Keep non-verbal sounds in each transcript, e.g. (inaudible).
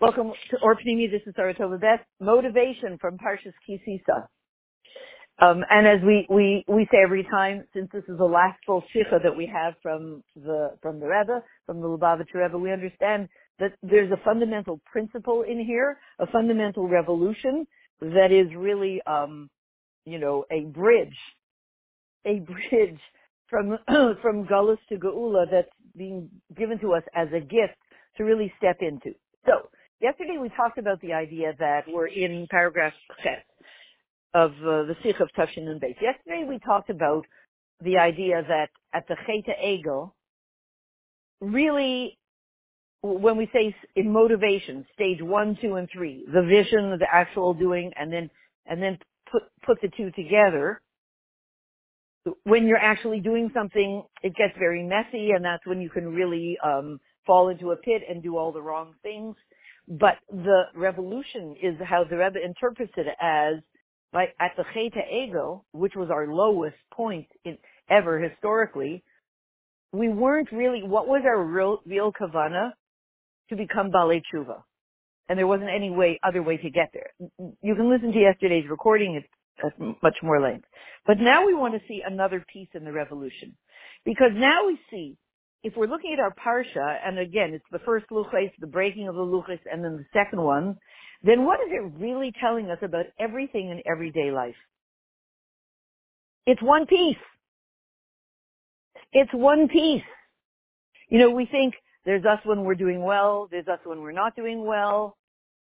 Welcome to Orpnimi. This is Sarah Tova Beth. Motivation from Parshas Kisisa. Um, and as we, we, we say every time, since this is the last full shicha that we have from the, from the Rebbe, from the Lubavitcher Rebbe, we understand that there's a fundamental principle in here, a fundamental revolution that is really, um, you know, a bridge, a bridge from, (clears throat) from Gullus to Geula that's being given to us as a gift to really step into. So, yesterday we talked about the idea that we're in paragraph 10 of uh, the sikha of Tafshin and Base. Yesterday we talked about the idea that at the Cheit HaEgel, really, when we say in motivation, stage one, two, and three, the vision, the actual doing, and then, and then put, put the two together, when you're actually doing something, it gets very messy and that's when you can really, um, fall into a pit and do all the wrong things. But the revolution is how the Rebbe interprets it as like at the Cheit HaEgel, which was our lowest point in ever historically, we weren't really, what was our real, real kavana? To become Balei Tshuva. And there wasn't any way, other way to get there. You can listen to yesterday's recording at much more length. But now we want to see another piece in the revolution. Because now we see, if we're looking at our parsha, and again, it's the first luchas, the breaking of the luchas, and then the second one, then what is it really telling us about everything in everyday life? It's one piece. It's one piece. You know, we think there's us when we're doing well, there's us when we're not doing well.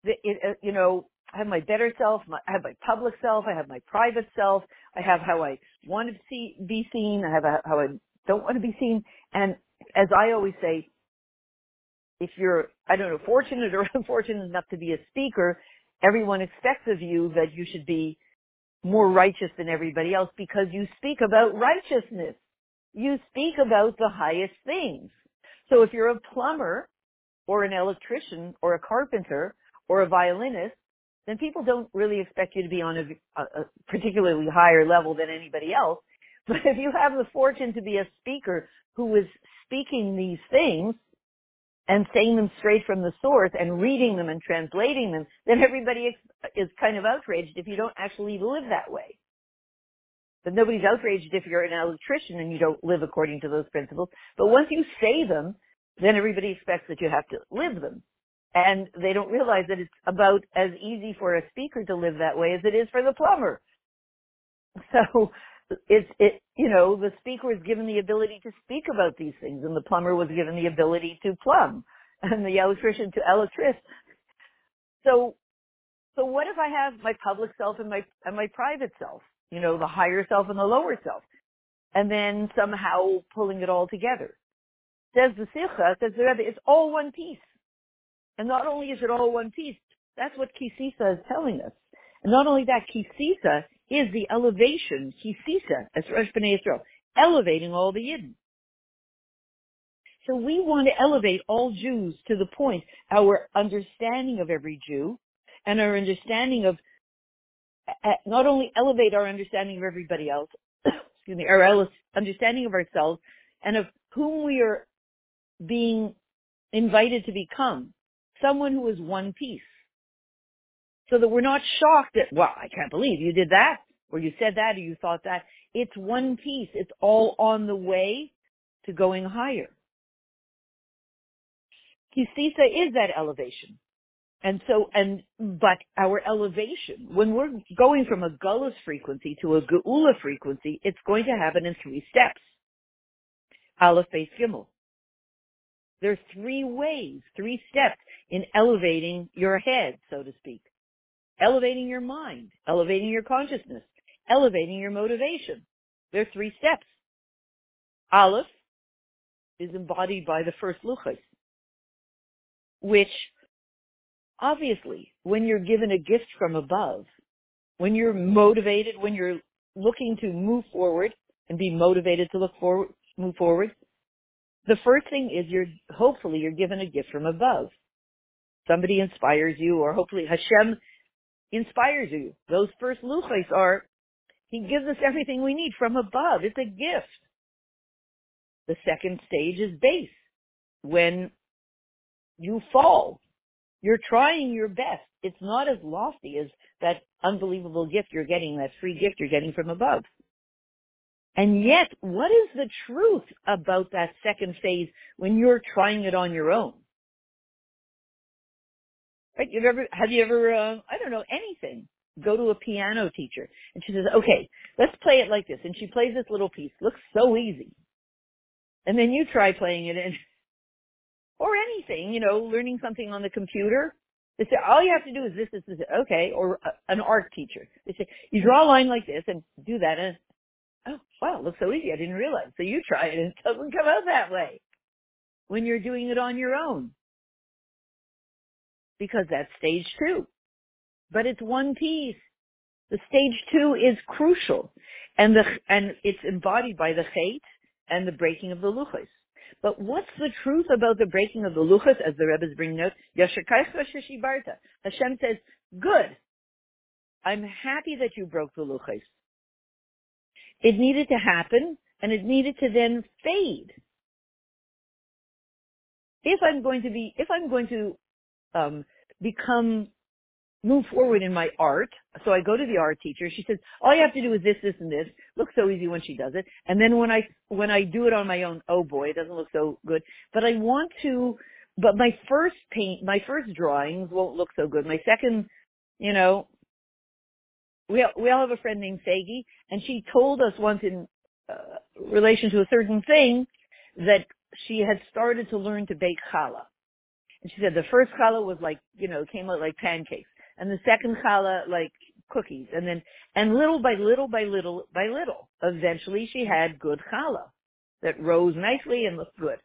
It, uh, you know, I have my better self, my, I have my public self, I have my private self, I have how I want to see, be seen, I have a, how I don't want to be seen. And as I always say, if you're, I don't know, fortunate or (laughs) unfortunate enough to be a speaker, everyone expects of you that you should be more righteous than everybody else because you speak about righteousness. You speak about the highest things. So if you're a plumber or an electrician or a carpenter or a violinist, then people don't really expect you to be on a, a, particularly higher level than anybody else. (laughs) But if you have the fortune to be a speaker who is speaking these things, and saying them straight from the source and reading them and translating them, then everybody is kind of outraged if you don't actually live that way. But nobody's outraged if you're an electrician and you don't live according to those principles. But once you say them, then everybody expects that you have to live them. And they don't realize that it's about as easy for a speaker to live that way as it is for the plumber. (laughs) So it's it you know the speaker was given the ability to speak about these things and the plumber was given the ability to plumb (laughs) and the electrician to electric so so what if i have my public self and my and my private self you know the higher self and the lower self and then somehow pulling it all together? Says the sikha says the Rebbe, it's all one piece. And not only is it all one piece that's what kisisa is telling us. And not only that kisisa is the elevation, Kisisa, as Rosh B'nai Israel, elevating all the Yidden. So we want to elevate all Jews to the point, our understanding of every Jew and our understanding of, eh, not only elevate our understanding of everybody else, (coughs) excuse me, our understanding of ourselves and of whom we are being invited to become. Someone who is one piece so that we're not shocked at, well, I can't believe you did that, or you said that, or you thought that. It's one piece. It's all on the way to going higher. Kisisa is that elevation. And so, and, but our elevation, when we're going from a gullus frequency to a geula frequency, it's going to happen in three steps. Aleph, Beis, Gimel. are three ways, three steps in elevating your head, so to speak elevating your mind, elevating your consciousness, elevating your motivation. There are three steps. Aleph is embodied by the first luchas, which obviously when you're given a gift from above, when you're motivated, when you're looking to move forward and be motivated to look forward, move forward, the first thing is you're, hopefully you're given a gift from above. Somebody inspires you or hopefully Hashem inspires you. Those first luchos are, he gives us everything we need from above. It's a gift. The second stage is base. When you fall, You're trying your best. It's not as lofty as that unbelievable gift you're getting, that free gift you're getting from above. And yet, what is the truth about that second phase when you're trying it on your own? Right? You've ever, have you ever, uh, I don't know, anything. Go to a piano teacher and she says, okay, let's play it like this. And she plays this little piece. Looks so easy. And then you try playing it and, (laughs) or anything, you know, learning something on the computer. They say, all you have to do is this, this, this. Okay. Or uh, an art teacher. They say, you draw a line like this and do that. And, oh, wow, looks so easy. I didn't realize. So you try it and it doesn't come out that way when you're doing it on your own because that's stage two. But it's one piece. The stage two is crucial, and the and it's embodied by the chait and the breaking of the luchos. But what's the truth about the breaking of the luchos, as the Rebbe is bringing out? Hashem says, "Good. I'm happy that you broke the luchos. It needed to happen, and it needed to then fade. If I'm going to be, if I'm going to um, become move forward in my art. So I go to the art teacher. She says, all you have to do is this, this, and this. Looks so easy when she does it. And then when I, when I do it on my own, oh boy, it doesn't look so good. But I want to, but my first paint, my first drawings won't look so good. My second, you know, we, we all have a friend named Fagi, and she told us once in uh, relation to a certain thing that she had started to learn to bake challah. And she said the first challah was like, you know, came out like pancakes. And the second challah like cookies. And then, and little by little by little by little, eventually she had good challah that rose nicely and looked good.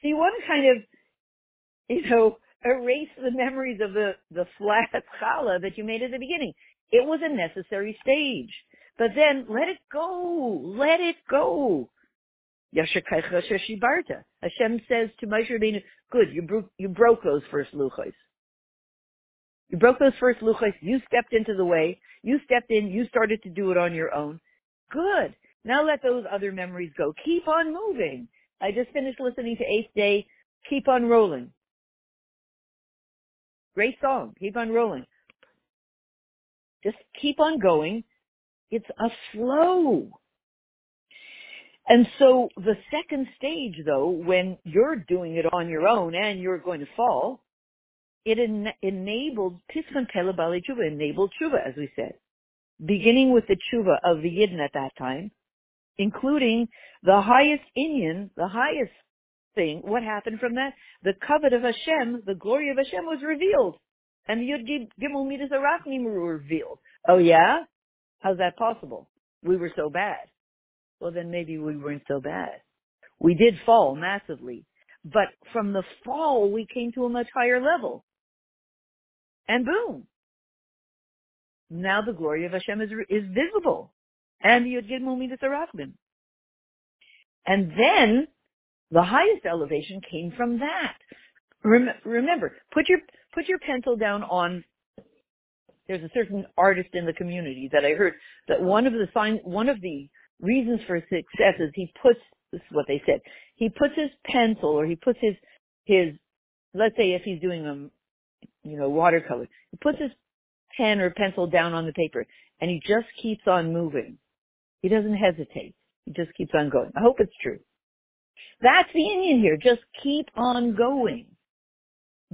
So you want to kind of, you know, erase the memories of the, the flat (laughs) challah that you made at the beginning. It was a necessary stage. But then let it go. Let it go. Hashem says to Moshe Rabbeinu, good, you broke, you broke those first luchos. You broke those first luchos, you stepped into the way, you stepped in, you started to do it on your own. Good. Now let those other memories go. Keep on moving. I just finished listening to Eighth Day, Keep on Rolling. Great song, Keep on Rolling. Just keep on going. It's a flow. And so the second stage though, when you're doing it on your own and you're going to fall, it en- enabled, Piskan Telebali Tshuva enabled Tshuva, as we said. Beginning with the Tshuva of the Yidden at that time, including the highest Inyan, the highest thing, what happened from that? The kavod of Hashem, the glory of Hashem was revealed. And the Yud Gimel Midas HaRachamim were revealed. Oh yeah? How's that possible? We were so bad well then maybe we weren't so bad. We did fall massively, but from the fall we came to a much higher level. And boom. Now the glory of Hashem is, is visible. And Yud Gid Midas Arachim. And then the highest elevation came from that. Rem- remember, put your put your pencil down on. There's a certain artist in the community that I heard that one of the sign, one of the reasons for success is he puts this is what they said. He puts his pencil or he puts his his let's say if he's doing a you know watercolor, he puts his pen or pencil down on the paper and he just keeps on moving. He doesn't hesitate. He just keeps on going. I hope it's true. That's the inyan here. Just keep on going.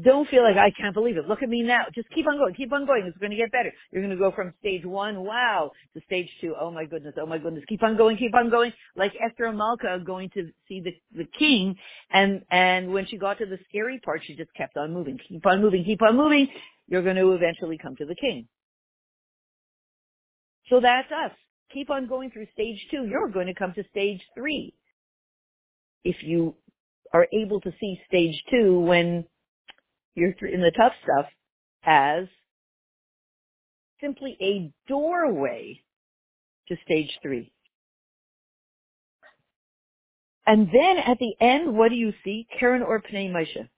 Don't feel like I can't believe it. Look at me now. Just keep on going. Keep on going. It's going to get better. You're going to go from stage one, wow, to stage two. Oh my goodness. Oh my goodness. Keep on going. Keep on going. Like Esther HaMalka going to see the the king, and and when she got to the scary part, she just kept on moving. Keep on moving. Keep on moving. You're going to eventually come to the king. So that's us. Keep on going through stage two. You're going to come to stage three. If you are able to see stage two when you're in the tough stuff as simply a doorway to stage three. And then at the end, what do you see? Karen or Pnei Moshe.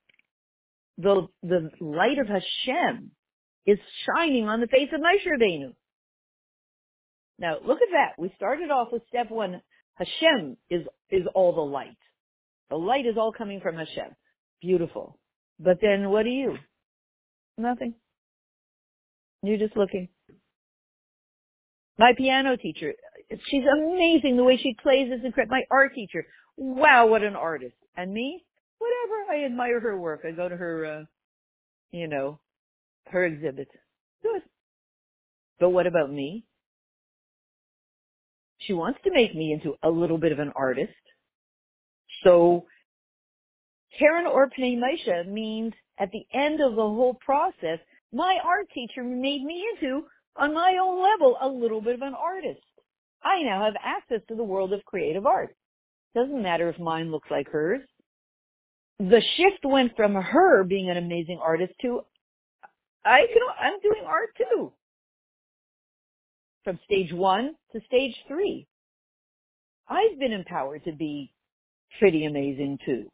The, the light of Hashem is shining on the face of Moshe Rabbeinu. Now look at that. We started off with step one. Hashem is, is all the light. The light is all coming from Hashem. Beautiful. But then what are you? Nothing. You're just looking. My piano teacher, she's amazing. The way she plays is incredible. My art teacher, wow, what an artist. And me, whatever. I admire her work. I go to her, uh, you know, her exhibit. Good. But what about me? She wants to make me into a little bit of an artist. So Karen or Moshe means at the end of the whole process, my art teacher made me into, on my own level, a little bit of an artist. I now have access to the world of creative art. Doesn't matter if mine looks like hers. The shift went from her being an amazing artist to I can I'm doing art too. From stage one to stage three. I've been empowered to be pretty amazing too.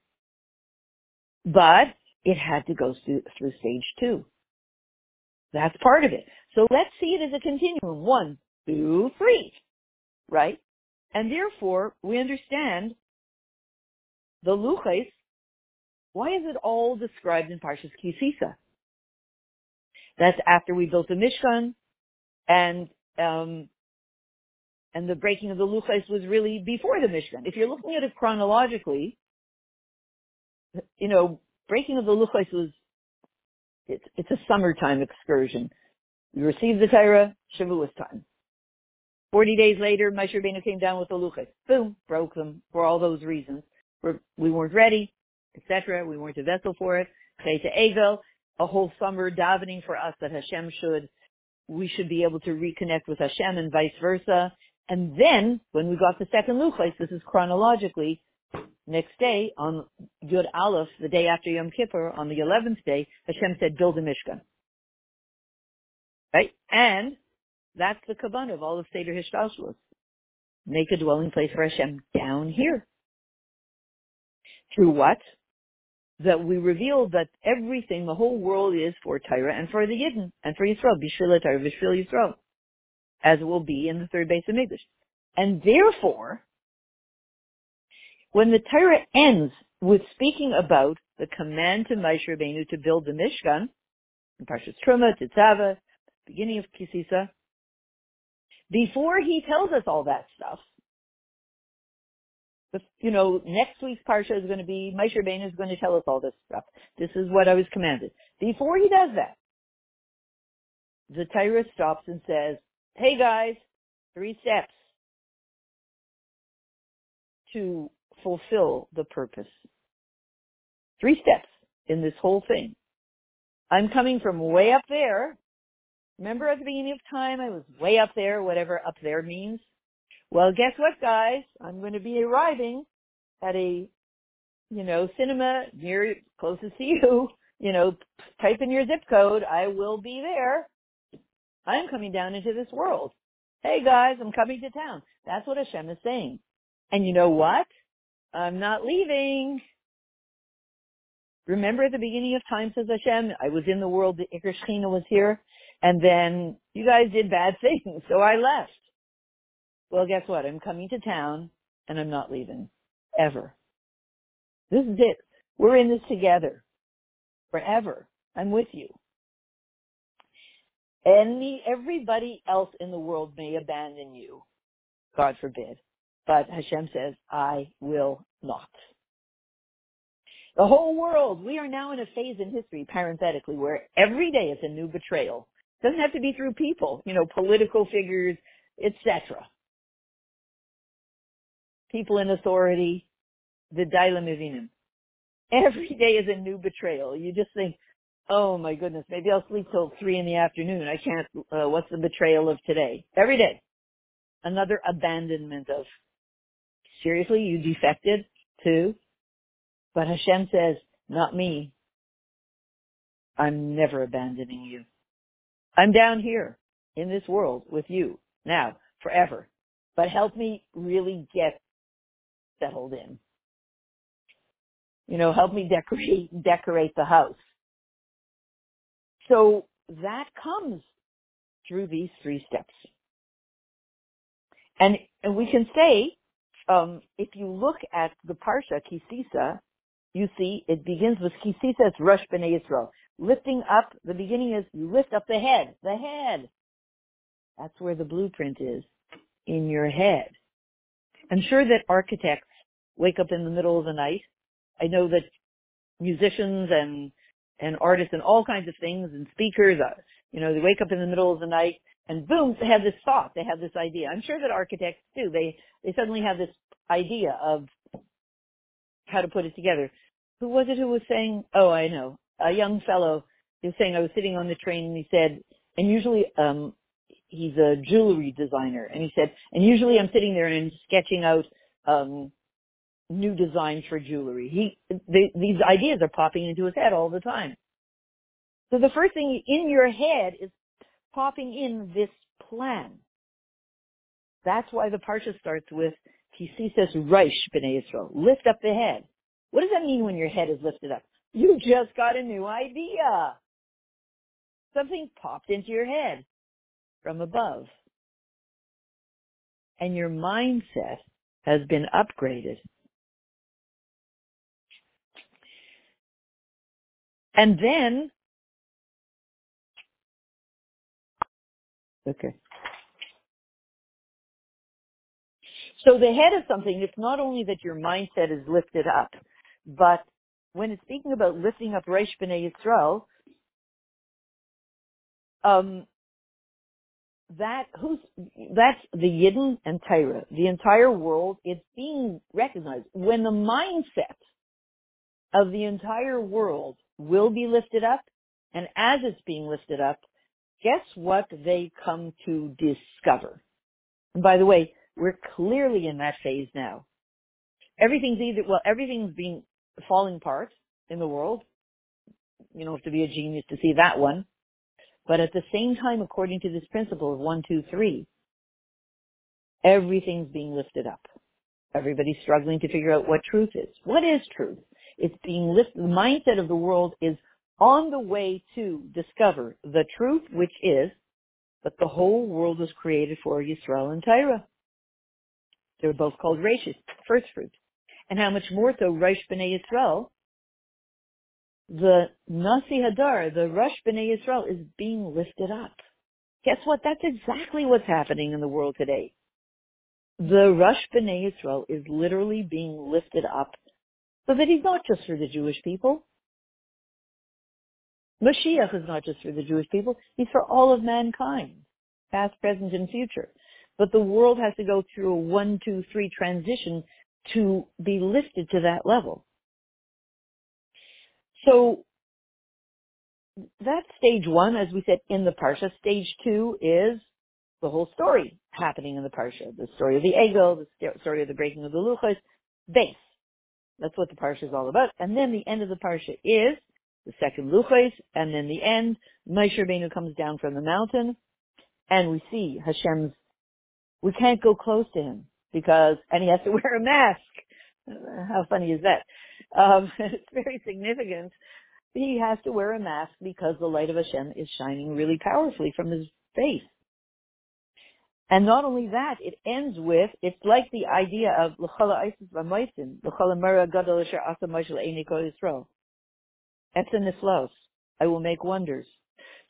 But it had to go through, through stage two. That's part of it. So let's see it as a continuum. One, two, three. Right? And therefore, we understand the luchas. Why is it all described in Parshas Kisisa? That's after we built the Mishkan, and um, and the breaking of the luchas was really before the Mishkan. If you're looking at it chronologically, you know, breaking of the luchas was it's it's a summertime excursion. We received the Torah, Shavuos time. Forty days later, Moshe Rabbeinu came down with the luchas. Boom, broke them for all those reasons. We're, we weren't ready, etc. We weren't a vessel for it. Say to Egel, a whole summer davening for us that Hashem should, we should be able to reconnect with Hashem and vice versa. And then, when we got the second luchas, this is chronologically, Next day, on Yud Aleph, the day after Yom Kippur, on the 11th day, Hashem said, build a Mishkan. Right? And that's the kavanah of all of Seder Hishtalshalos. Make a dwelling place for Hashem down here. Through what? That we reveal that everything, the whole world is for Torah and for the Yidden and for Yisrael. Bishvil Torah, Bishvil Yisrael. As it will be in the third base of English. And therefore, when the Torah ends with speaking about the command to Moshe Rabbeinu to build the Mishkan, in Parshas Truma, Tetzava, beginning of Kisisa, before he tells us all that stuff, you know, next week's parsha is going to be Moshe Rabbeinu is going to tell us all this stuff. This is what I was commanded. Before he does that, the Torah stops and says, "Hey guys, three steps to fulfill the purpose. Three steps in this whole thing. I'm coming from way up there. Remember at the beginning of time, I was way up there, whatever up there means. Well, guess what, guys? I'm going to be arriving at a, you know, cinema near, closest to you. (laughs) You know, type in your zip code. I will be there. I'm coming down into this world. Hey guys, I'm coming to town. That's what Hashem is saying. And you know what? I'm not leaving. Remember at the beginning of time, says Hashem, I was in the world, the Iker was here, and then you guys did bad (laughs) things, so I left. Well, guess what? I'm coming to town, and I'm not leaving. Ever. This is it. We're in this together. Forever. I'm with you. Any, everybody else in the world may abandon you. God forbid. But Hashem says, I will not. The whole world, we are now in a phase in history, parenthetically, where every day is a new betrayal. It doesn't have to be through people, you know, political figures, etc. People in authority, the Dailam Every day is a new betrayal. You just think, oh my goodness, maybe I'll sleep till three in the afternoon. I can't, uh, what's the betrayal of today? Every day. Another abandonment of seriously, you defected too? But Hashem says, not me. I'm never abandoning you. I'm down here in this world with you now, forever. But help me really get settled in. You know, help me decorate, decorate the house. So that comes through these three steps. And, and we can say um, if you look at the Parsha, Kisisa, you see it begins with Kisisa, it's Rosh B'nai Yisrael. lifting up, the beginning is you lift up the head, the head. That's where the blueprint is, in your head. I'm sure that architects wake up in the middle of the night. I know that musicians and and artists and all kinds of things and speakers, uh, you know, they wake up in the middle of the night and boom, they have this thought, they have this idea. I'm sure that architects do. They they suddenly have this idea of how to put it together. Who was it who was saying? Oh, I know, a young fellow. He was saying I was sitting on the train and he said, and usually um he's a jewelry designer, and he said, and usually I'm sitting there and I'm sketching out um new designs for jewelry. He, they, these ideas are popping into his head all the time. So the first thing in your head is popping in this plan. That's why the parsha starts with Kisisas Reish B'nai Yisrael. Lift up the head. What does that mean when your head is lifted up? You just got a new idea. Something popped into your head from above. And your mindset has been upgraded. And then, okay. So the head of something, it's not only that your mindset is lifted up, but when it's speaking about lifting up Reish B'nai Yisrael, um, that who's that's the Yidden and Torah, the entire world. It's being recognized when the mindset of the entire world will be lifted up, and as it's being lifted up, guess what they come to discover? And by the way, we're clearly in that phase now. Everything's either well, everything's being falling apart in the world. You don't have to be a genius to see that one. But at the same time, according to this principle of one, two, three, everything's being lifted up. Everybody's struggling to figure out what truth is. What is truth? It's being lifted. The mindset of the world is on the way to discover the truth, which is that the whole world was created for Yisrael and Torah. They're both called Reishis, first fruit. And how much more so Rosh B'nai Yisrael, the Nasi HaDor, the Rosh B'nai Yisrael is being lifted up. Guess what? That's exactly what's happening in the world today. The Rosh B'nai Yisrael is literally being lifted up so that he's not just for the Jewish people. Mashiach is not just for the Jewish people, he's for all of mankind, past, present, and future. But the world has to go through a one, two, three transition to be lifted to that level. So that's stage one, as we said in the Parsha. Stage two is the whole story happening in the Parsha. The story of the Egel, the story of the breaking of the Luchos, base. That's what the Parsha is all about. And then the end of the Parsha is the second Luchos, and then the end, Moshe Rabbeinu comes down from the mountain, and we see Hashem's, we can't go close to him because, and he has to (laughs) wear a mask. How funny is that? Um, (laughs) it's very significant. He has to wear a mask because the light of Hashem is shining really powerfully from his face. And not only that, it ends with, it's like the idea of l'chala isis v'moisin, l'chala mera gadol asher asa Moshe le'eni Etzeniflos. I will make wonders.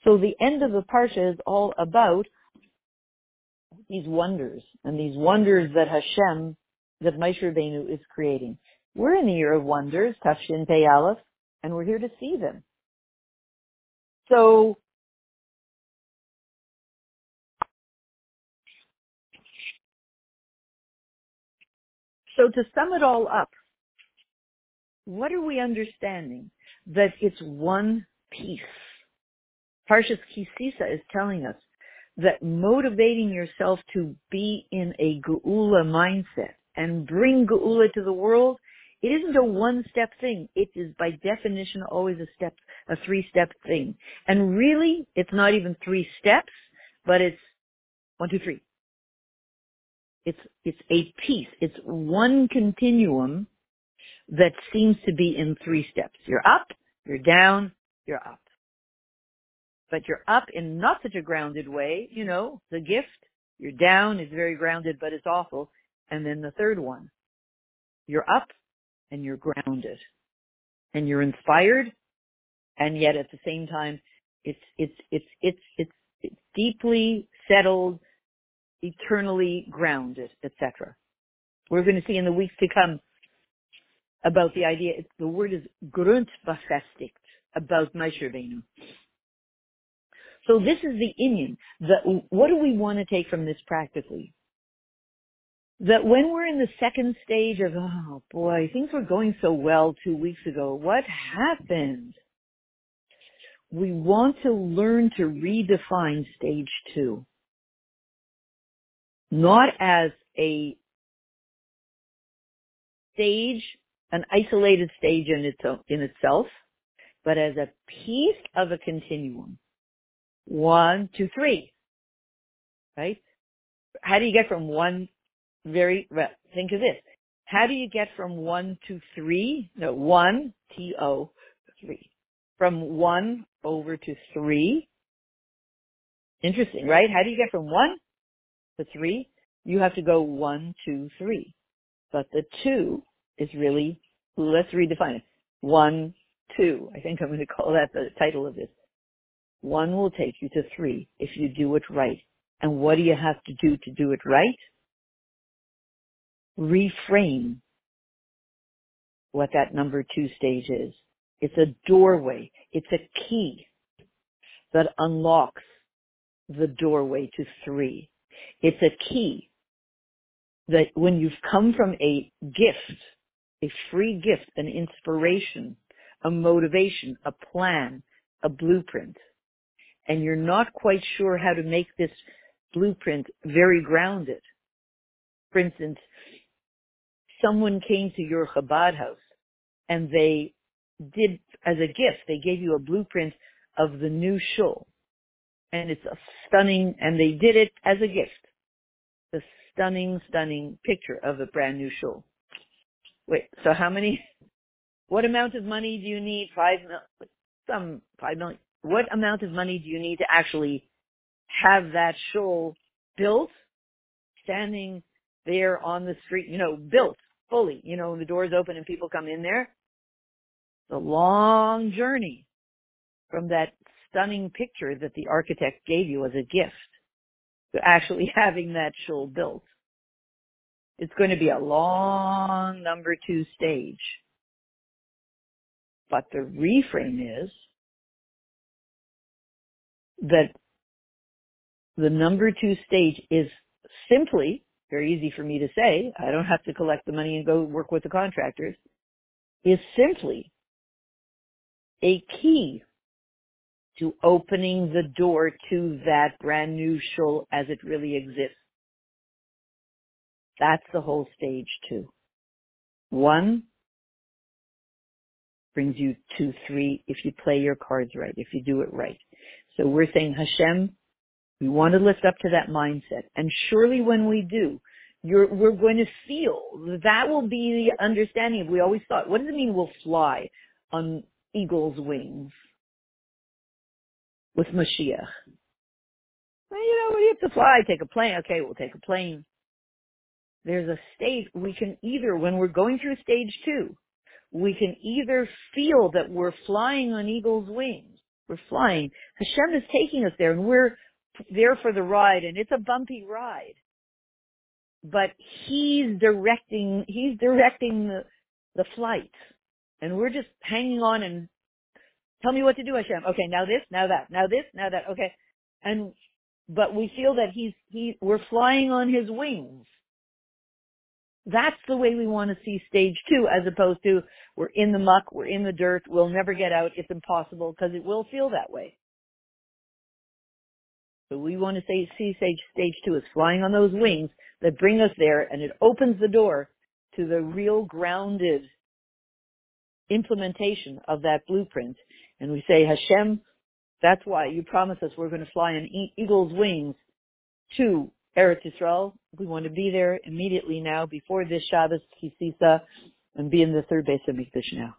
So the end of the parsha is all about these wonders and these wonders that Hashem, that Moshe Rabbeinu is creating. We're in the year of wonders, Tafshin Pei Aleph, and we're here to see them. So So to sum it all up, what are we understanding? That it's one piece. Parshas Kisisa is telling us that motivating yourself to be in a Geula mindset and bring Geula to the world, it isn't a one-step thing. It is by definition always a step, a three-step thing. And really, it's not even three steps, but it's one, two, three. It's, it's a piece. It's one continuum that seems to be in three steps. You're up, you're down, you're up. But you're up in not such a grounded way, you know, the gift. You're down is very grounded, but it's awful. And then the third one, you're up and you're grounded. And you're inspired and yet at the same time, it's it's it's it's it's, it's deeply settled, eternally grounded, etc. We're going to see in the weeks to come about the idea. The word is grundbefestigt about Moshe Rabbeinu. So this is the Inyan. The, what do we want to take from this practically? That when we're in the second stage of, oh boy, things were going so well two weeks ago. What happened? We want to learn to redefine stage two. Not as a stage, an isolated stage in, its, in itself, but as a piece of a continuum. One, two, three. Right? How do you get from one very, think of this. How do you get from one to three? No, one, T-O, three. From one over to three. Interesting, right? How do you get from one to three? You have to go one, two, three. But the two is really, let's redefine it. One, two. I think I'm going to call that the title of this. One will take you to three if you do it right. And what do you have to do to do it right? Reframe what that number two stage is. It's a doorway. It's a key that unlocks the doorway to three. It's a key that when you've come from a gift, a free gift, an inspiration, a motivation, a plan, a blueprint, and you're not quite sure how to make this blueprint very grounded. For instance, someone came to your Chabad house and they did, as a gift, they gave you a blueprint of the new shul. And it's a stunning, and they did it as a gift. The stunning, stunning picture of a brand new shul. Wait, so how many, (laughs) what amount of money do you need? Five mil, some five million. What amount of money do you need to actually have that shul built, standing there on the street, you know, built fully, you know, the doors open and people come in there? The long journey from that stunning picture that the architect gave you as a gift to actually (laughs) having that shul built. It's going to be a long number two stage. But the reframe is that the number two stage is simply, very easy for me to say, I don't have to collect the money and go work with the contractors, is simply a key to opening the door to that brand new shul as it really exists. That's the whole stage two. One brings you to three if you play your cards right, if you do it right. So we're saying Hashem, we want to lift up to that mindset. And surely when we do, we're going to feel that will be the understanding. We always thought, what does it mean we'll fly on eagle's wings with Mashiach? Well, you know, we have to fly, take a plane. Okay, we'll take a plane there's a stage we can either, when we're going through stage two, we can either feel that we're flying on eagle's wings. We're flying. Hashem is taking us there and we're there for the ride and it's a bumpy ride. But he's directing, he's directing the, the flight and we're just hanging on and tell me what to do, Hashem. Okay, now this, now that, now this, now that, okay. And, but we feel that he's, he, we're flying on his wings that's the way we want to see stage two as opposed to we're in the muck, we're in the dirt, we'll never get out, it's impossible because it will feel that way. So we want to say, see stage, stage two as flying on those wings that bring us there and it opens the door to the real grounded implementation of that blueprint. And we say, Hashem, that's why you promised us we're going to fly on eagle's wings to Eretz Yisrael. We want to be there immediately now before this Shabbos Kisisa and be in the third Beis HaMikdash now.